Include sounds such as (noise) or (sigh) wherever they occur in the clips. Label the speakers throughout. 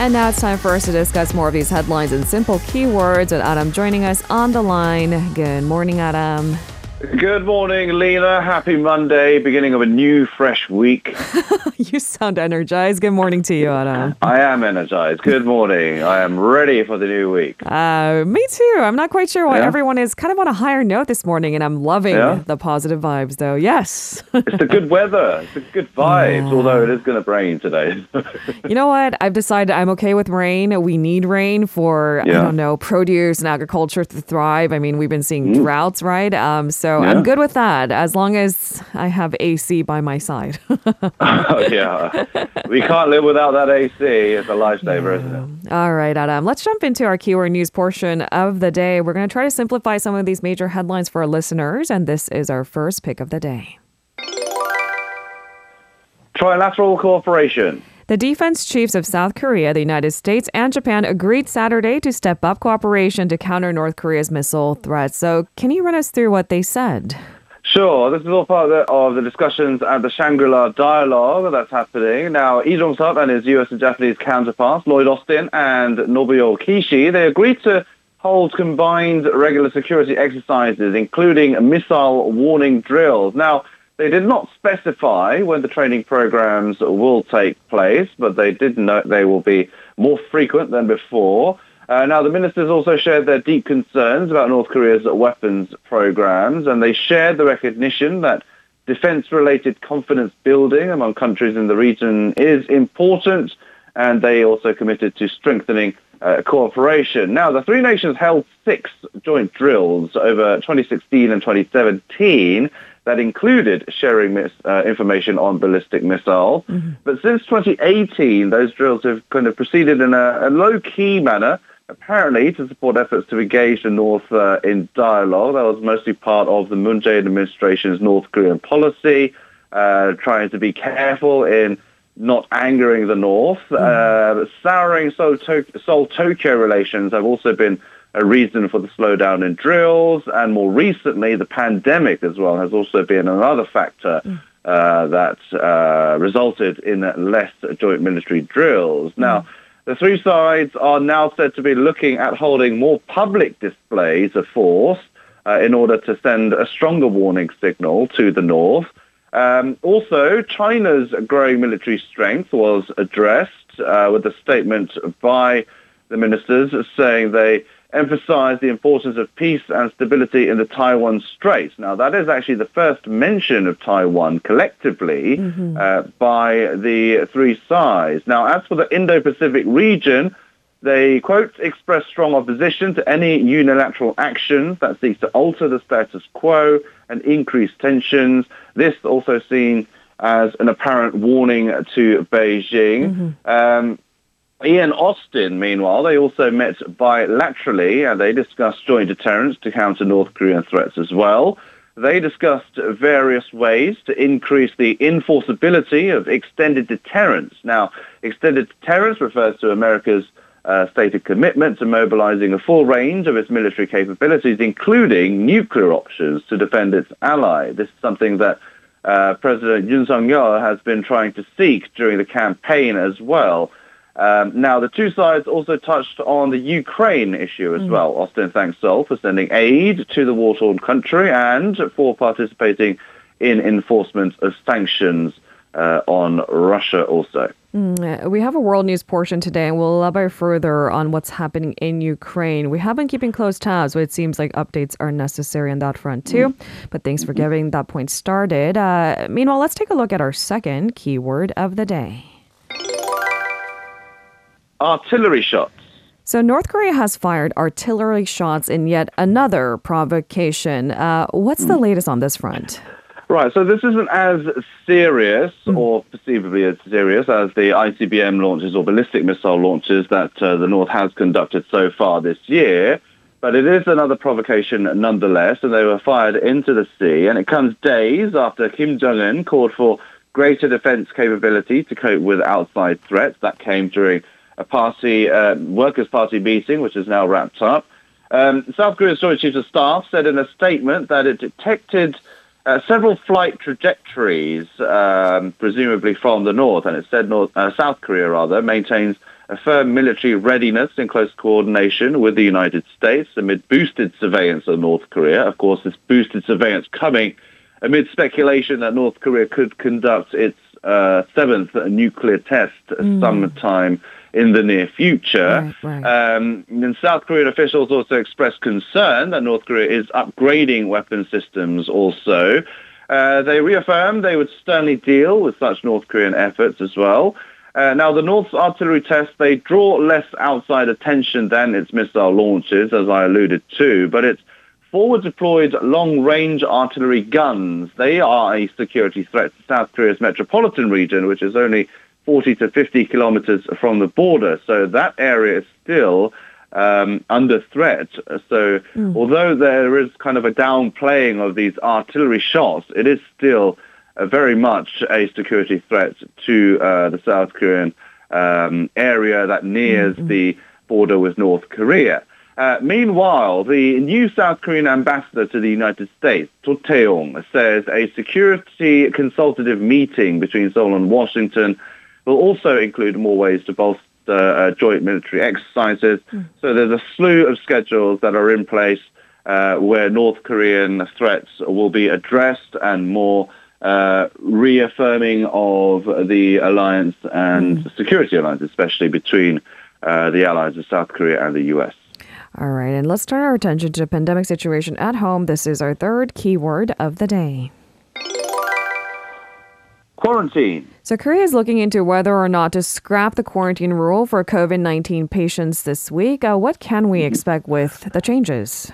Speaker 1: And now it's time for us to discuss more of these headlines and simple keywords. with Adam joining us on the line. Good morning, Adam.
Speaker 2: Good morning, Lena. Happy Monday, beginning of a new, fresh week. (laughs)
Speaker 1: you sound energized. Good morning to you, Adam.
Speaker 2: I am energized. Good morning. I am ready for the new week.
Speaker 1: Uh, me too. I'm not quite sure why yeah? everyone is kind of on a higher note this morning, and I'm loving yeah? the positive vibes, though. Yes. (laughs)
Speaker 2: it's the good weather. It's the good vibes, yeah. although it is going to rain today. (laughs)
Speaker 1: you know what? I've decided I'm okay with rain. We need rain for, I don't know, produce and agriculture to thrive. I mean, we've been seeing mm. droughts, right? Um, so so yeah. I'm good with that as long as I have AC by my side.
Speaker 2: oh, (laughs) (laughs) yeah. We can't live without that AC. It's a lifesaver, yeah. isn't
Speaker 1: it? All right, Adam. Let's jump into our keyword news portion of the day. We're going to try to simplify some of these major headlines for our listeners, and this is our first pick of the day.
Speaker 2: Trilateral cooperation.
Speaker 1: The defense chiefs of South Korea, the United States, and Japan agreed Saturday to step up cooperation to counter North Korea's missile threats. So, can you run us through what they said?
Speaker 2: Sure. This is all part of the, discussions at the Shangri-La dialogue that's happening. Now, Lee Jong-sup and his U.S. and Japanese counterparts, Lloyd Austin and Nobuo Kishi, they agreed to hold combined regular security exercises, including missile warning drills. Now, they did not specify when the training programs will take place, but they did note they will be more frequent than before. Uh, now, the ministers also shared their deep concerns about North Korea's weapons programs, and they shared the recognition that defense-related confidence building among countries in the region is important, and they also committed to strengthening uh, cooperation. Now, the three nations held six joint drills over 2016 and 2017, that included sharing mis- uh, information on ballistic missiles. Mm-hmm. But since 2018, those drills have kind of proceeded in a, a low-key manner, apparently to support efforts to engage the North uh, in dialogue. That was mostly part of the Moon Jae-in administration's North Korean policy, uh, trying to be careful in not angering the North. Mm-hmm. Uh, souring Seoul-Tokyo relations have also been a reason for the slowdown in drills, and more recently, the pandemic as well has also been another factor mm. uh, that uh, resulted in less joint military drills. Mm. Now, the three sides are now said to be looking at holding more public displays of force uh, in order to send a stronger warning signal to the north. Um, also, China's growing military strength was addressed uh, with a statement by the ministers saying they emphasize the importance of peace and stability in the Taiwan Straits. Now, that is actually the first mention of Taiwan collectively mm-hmm. uh, by the three sides. Now, as for the Indo-Pacific region, they, quote, express strong opposition to any unilateral actions that seeks to alter the status quo and increase tensions. This also seen as an apparent warning to Beijing. Mm-hmm. Um, Ian Austin, meanwhile, they also met bilaterally and they discussed joint deterrence to counter North Korean threats as well. They discussed various ways to increase the enforceability of extended deterrence. Now, extended deterrence refers to America's uh, stated commitment to mobilizing a full range of its military capabilities, including nuclear options to defend its ally. This is something that uh, President Yoon Suk-yeol has been trying to seek during the campaign as well. Um, now, the two sides also touched on the Ukraine issue as mm. well. Austin thanks Seoul for sending aid to the war-torn country and for participating in enforcement of sanctions uh, on Russia also.
Speaker 1: Mm, we have a world news portion today, and we'll elaborate further on what's happening in Ukraine. We have been keeping close tabs, but it seems like updates are necessary on that front too. Mm. But thanks for getting that point started. Uh, meanwhile, let's take a look at our second keyword of the day
Speaker 2: artillery shots.
Speaker 1: So, North Korea has fired artillery shots in yet another provocation. Uh, what's the mm. latest on this front?
Speaker 2: Right, so this isn't as serious mm. or perceivably as serious as the ICBM launches or ballistic missile launches that uh, the North has conducted so far this year. But it is another provocation nonetheless, and they were fired into the sea. And it comes days after Kim Jong un called for greater defense capability to cope with outside threats. That came during a party, uh, Workers' Party meeting, which is now wrapped up. Um, South Korea's Joint Chiefs of Staff said in a statement that it detected uh, several flight trajectories, um, presumably from the north, and it said North, uh, South Korea rather maintains a firm military readiness in close coordination with the United States amid boosted surveillance of North Korea. Of course, this boosted surveillance coming amid speculation that North Korea could conduct its uh, seventh nuclear test mm. sometime in the near future. Right, right. Um, and South Korean officials also expressed concern that North Korea is upgrading weapon systems also. Uh, they reaffirmed they would sternly deal with such North Korean efforts as well. Uh, now, the North's artillery tests, they draw less outside attention than its missile launches, as I alluded to, but its forward-deployed long-range artillery guns, they are a security threat to South Korea's metropolitan region, which is only 40 to 50 kilometers from the border. So that area is still um, under threat. So mm. although there is kind of a downplaying of these artillery shots, it is still uh, very much a security threat to uh, the South Korean um, area that nears mm-hmm. the border with North Korea. Uh, meanwhile, the new South Korean ambassador to the United States, Cho Tae-yong, says a security consultative meeting between Seoul and Washington will also include more ways to bolster uh, joint military exercises. Mm. So there's a slew of schedules that are in place uh, where North Korean threats will be addressed and more uh, reaffirming of the alliance and mm. security alliance, especially between uh, the allies of South Korea and the U.S.
Speaker 1: All right, and let's turn our attention to the pandemic situation at home. This is our third keyword of the day
Speaker 2: quarantine.
Speaker 1: So, Korea is looking into whether or not to scrap the quarantine rule for COVID 19 patients this week. Uh, what can we expect with the changes?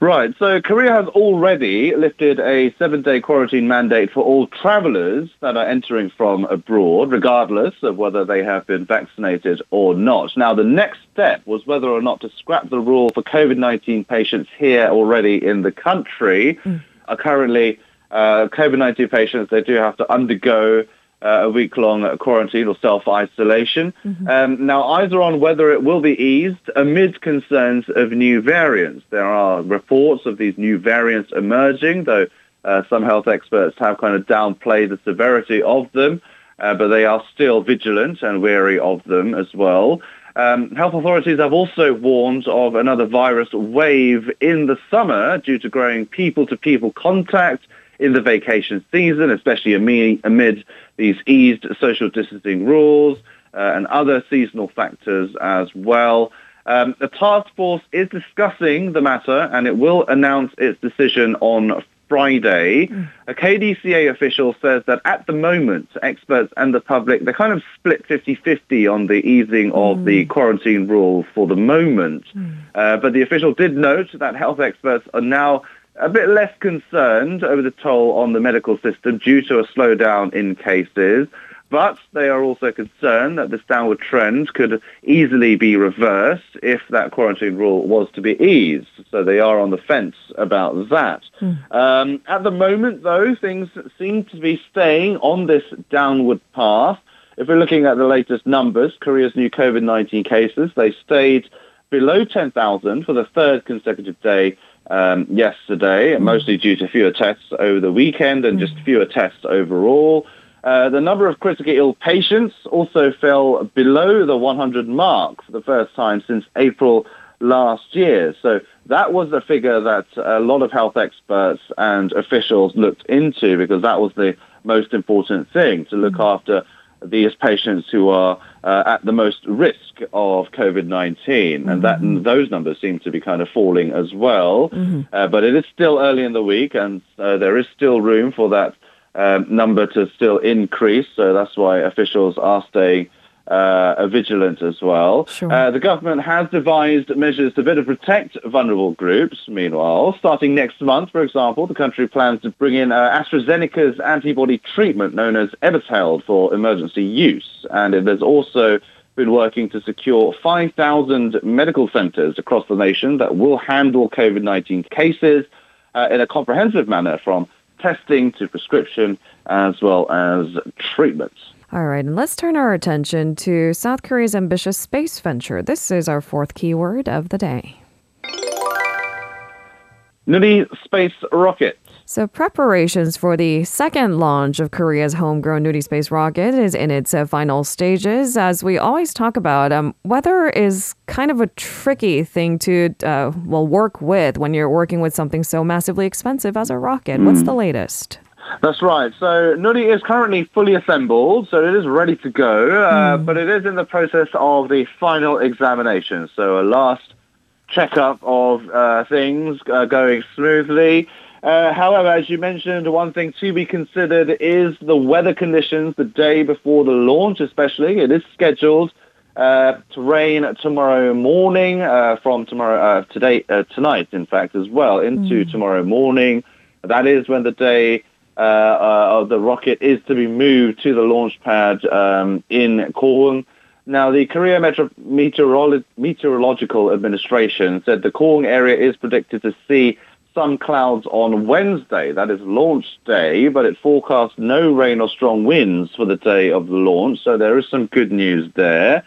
Speaker 2: Right. So, Korea has already lifted a seven day quarantine mandate for all travelers that are entering from abroad, regardless of whether they have been vaccinated or not. Now, the next step was whether or not to scrap the rule for COVID 19 patients here already in the country. Mm. Are currently uh, COVID-19 patients, they do have to undergo uh, a week-long quarantine or self-isolation. Mm-hmm. Um, now, eyes are on whether it will be eased amid concerns of new variants. There are reports of these new variants emerging, though uh, some health experts have kind of downplayed the severity of them, uh, but they are still vigilant and wary of them as well. Um, health authorities have also warned of another virus wave in the summer due to growing people-to-people contact in the vacation season, especially amid, these eased social distancing rules uh, and other seasonal factors as well. Um, the task force is discussing the matter and it will announce its decision on Friday. Mm. A KDCA official says that at the moment, experts and the public, they're kind of split 50-50 on the easing of mm. the quarantine rule for the moment. Mm. Uh, but the official did note that health experts are now a bit less concerned over the toll on the medical system due to a slowdown in cases, but they are also concerned that this downward trend could easily be reversed if that quarantine rule was to be eased. So they are on the fence about that. Mm. Um, at the moment, though, things seem to be staying on this downward path. If we're looking at the latest numbers, Korea's new COVID-19 cases, they stayed below 10,000 for the third consecutive day um, yesterday, mm. mostly due to fewer tests over the weekend and just fewer tests overall. Uh, the number of critically ill patients also fell below the 100 mark for the first time since April last year. So that was a figure that a lot of health experts and officials looked into because that was the most important thing to look mm. after these patients who are uh, at the most risk of COVID-19, mm-hmm. and that and those numbers seem to be kind of falling as well. Mm-hmm. Uh, but it is still early in the week, and uh, there is still room for that um, number to still increase. So that's why officials are staying uh, vigilant as well. Sure. Uh, the government has devised measures to better protect vulnerable groups. Meanwhile, starting next month, for example, the country plans to bring in uh, AstraZeneca's antibody treatment known as Evusheld for emergency use. And it has also been working to secure 5,000 medical centers across the nation that will handle COVID-19 cases uh, in a comprehensive manner from testing to prescription as well as treatments.
Speaker 1: All right, and let's turn our attention to South Korea's ambitious space venture. This is our fourth keyword of the day.
Speaker 2: Nuri space rocket.
Speaker 1: So, preparations for the second launch of Korea's homegrown Nuri space rocket is in its uh, final stages. As we always talk about, um, weather is kind of a tricky thing to uh, well work with when you're working with something so massively expensive as a rocket. What's the latest?
Speaker 2: That's right. So Nuri is currently fully assembled, so it is ready to go, uh, but it is in the process of the final examination. So a last checkup of uh, things uh, going smoothly. Uh, however, as you mentioned, one thing to be considered is the weather conditions the day before the launch, especially. It is scheduled uh, to rain tomorrow morning, uh, from tomorrow, uh, today, uh, tonight, in fact, as well, into tomorrow morning. That is when the day uh, uh, of the rocket is to be moved to the launch pad um, in Kohung. Now, the Korea Metro- Meteorolo- Meteorological Administration said the Kohung area is predicted to see some clouds on Wednesday, that is launch day, but it forecasts no rain or strong winds for the day of the launch, so there is some good news there.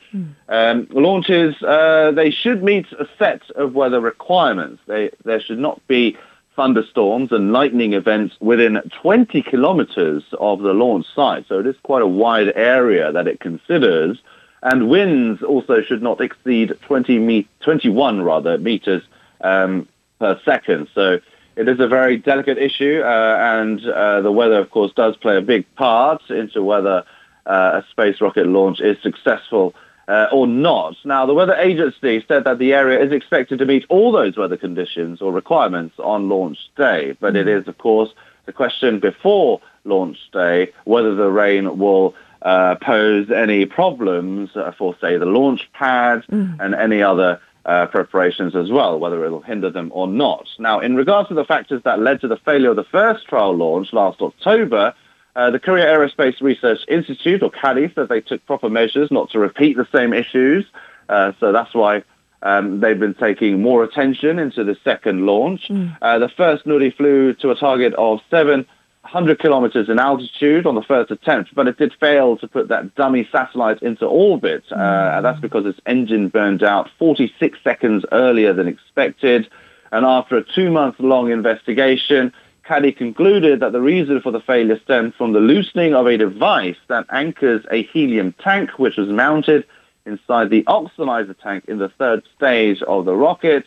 Speaker 2: Um, launches, uh, they should meet a set of weather requirements. They, there should not be thunderstorms and lightning events within 20 kilometers of the launch site, so it is quite a wide area that it considers. And winds also should not exceed 20 me- 21 rather meters um, per second. So it is a very delicate issue, uh, and uh, the weather, of course, does play a big part into whether uh, a space rocket launch is successful uh, or not. Now, the weather agency said that the area is expected to meet all those weather conditions or requirements on launch day, but it is, of course, the question before launch day whether the rain will uh, pose any problems uh, for, say, the launch pad and any other uh, preparations as well, whether it will hinder them or not. Now, in regards to the factors that led to the failure of the first trial launch last October, uh, the Korea Aerospace Research Institute, or KARI, said they took proper measures not to repeat the same issues. Uh, so that's why um, they've been taking more attention into the second launch. Uh, the first Nuri flew to a target of 700 kilometers in altitude on the first attempt, but it did fail to put that dummy satellite into orbit. Uh, and that's because its engine burned out 46 seconds earlier than expected. And after a two-month-long investigation, KARI concluded that the reason for the failure stemmed from the loosening of a device that anchors a helium tank, which was mounted inside the oxidizer tank in the third stage of the rocket.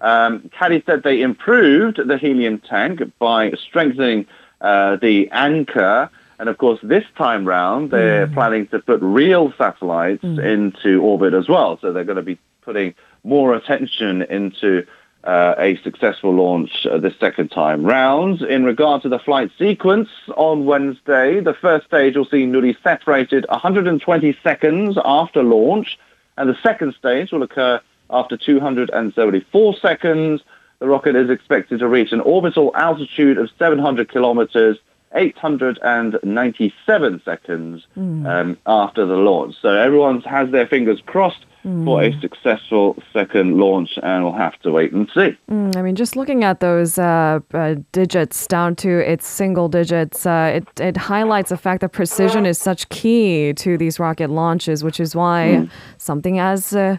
Speaker 2: Um, KARI said they improved the helium tank by strengthening uh, the anchor. And of course, this time round, they're planning to put real satellites into orbit as well. So they're going to be putting more attention into uh, a successful launch uh, the second time round. In regard to the flight sequence on Wednesday, the first stage will see Nuri separated 120 seconds after launch, and the second stage will occur after 274 seconds. The rocket is expected to reach an orbital altitude of 700 kilometers 897 seconds um, after the launch. So everyone has their fingers crossed for a successful second launch, and we'll have to wait and see.
Speaker 1: Mm, I mean, just looking at those uh, uh, digits down to its single digits, uh, it, it highlights the fact that precision is such key to these rocket launches, which is why something as, uh,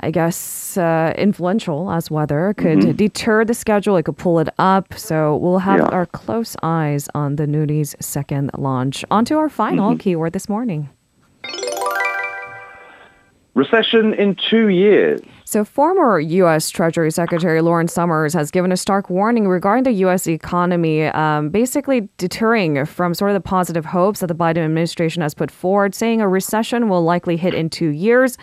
Speaker 1: I guess, uh, influential as weather could deter the schedule. It could pull it up. So we'll have
Speaker 2: Yeah.
Speaker 1: our close eyes on the Nuri's second launch. On to our final keyword this morning.
Speaker 2: Recession in two years.
Speaker 1: So, former U.S. Treasury Secretary Lawrence Summers has given a stark warning regarding the U.S. economy, um, basically deterring from sort of the positive hopes that the Biden administration has put forward, saying a recession will likely hit in two years.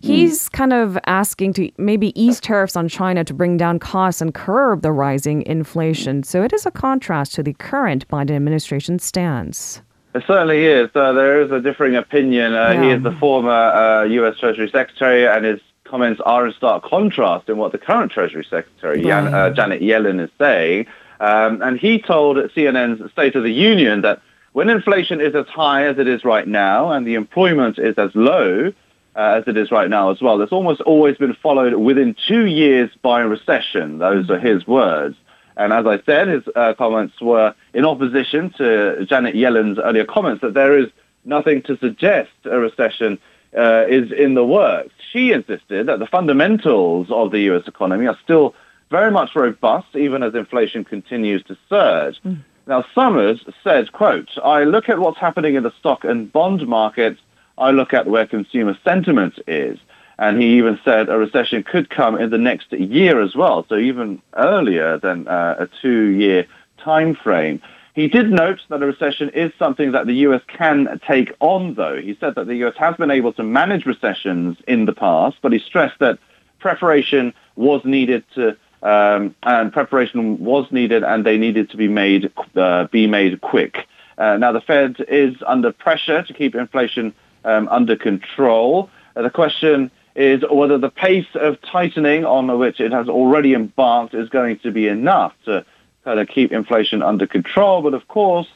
Speaker 1: He's kind of asking to maybe ease tariffs on China to bring down costs and curb the rising inflation. So, it is a contrast to the current Biden administration stance.
Speaker 2: It certainly is. Uh, there is a differing opinion. Uh, He is the former uh, U.S. Treasury Secretary, and his comments are in stark contrast in what the current Treasury Secretary, Jan, uh, Janet Yellen, is saying. Um, and he told CNN's State of the Union that when inflation is as high as it is right now and the employment is as low uh, as it is right now as well, it's almost always been followed within two years by a recession. Those are his words. And as I said, his uh, comments were in opposition to Janet Yellen's earlier comments that there is nothing to suggest a recession uh, is in the works. She insisted that the fundamentals of the U.S. economy are still very much robust, even as inflation continues to surge. Mm. Now, Summers said, quote, I look at what's happening in the stock and bond markets. I look at where consumer sentiment is. And he even said a recession could come in the next year as well, so even earlier than uh, a two-year time frame. He did note that a recession is something that the U.S. can take on, though. He said that the U.S. has been able to manage recessions in the past, but he stressed that preparation was needed to um, and preparation was needed, and they needed to be made uh, be made quick. Uh, now the Fed is under pressure to keep inflation um, under control. Uh, the question is whether the pace of tightening on which it has already embarked is going to be enough to kind of keep inflation under control. But of course,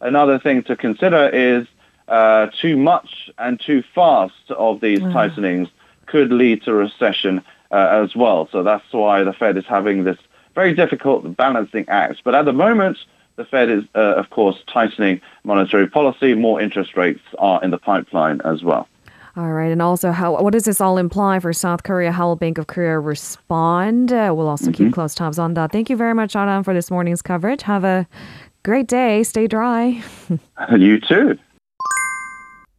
Speaker 2: another thing to consider is uh, too much and too fast of these mm. tightenings could lead to recession uh, as well. So that's why the Fed is having this very difficult balancing act. But at the moment, the Fed is, uh, of course, tightening monetary policy. More interest rates are in the pipeline as well.
Speaker 1: All right, and also, how what does this all imply for South Korea? How will Bank of Korea respond? Uh, we'll also mm-hmm. keep close tabs on that. Thank you very much, Adam, for this morning's coverage. Have a great day. Stay dry. (laughs)
Speaker 2: you too.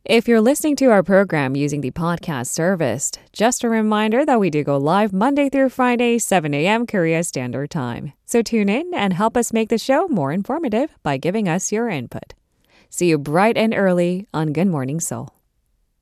Speaker 1: If you're listening to our program using the podcast service, just a reminder that we do go live Monday through Friday, 7 a.m. Korea Standard Time. So tune in and help us make the show more informative by giving us your input. See you bright and early on Good Morning Seoul.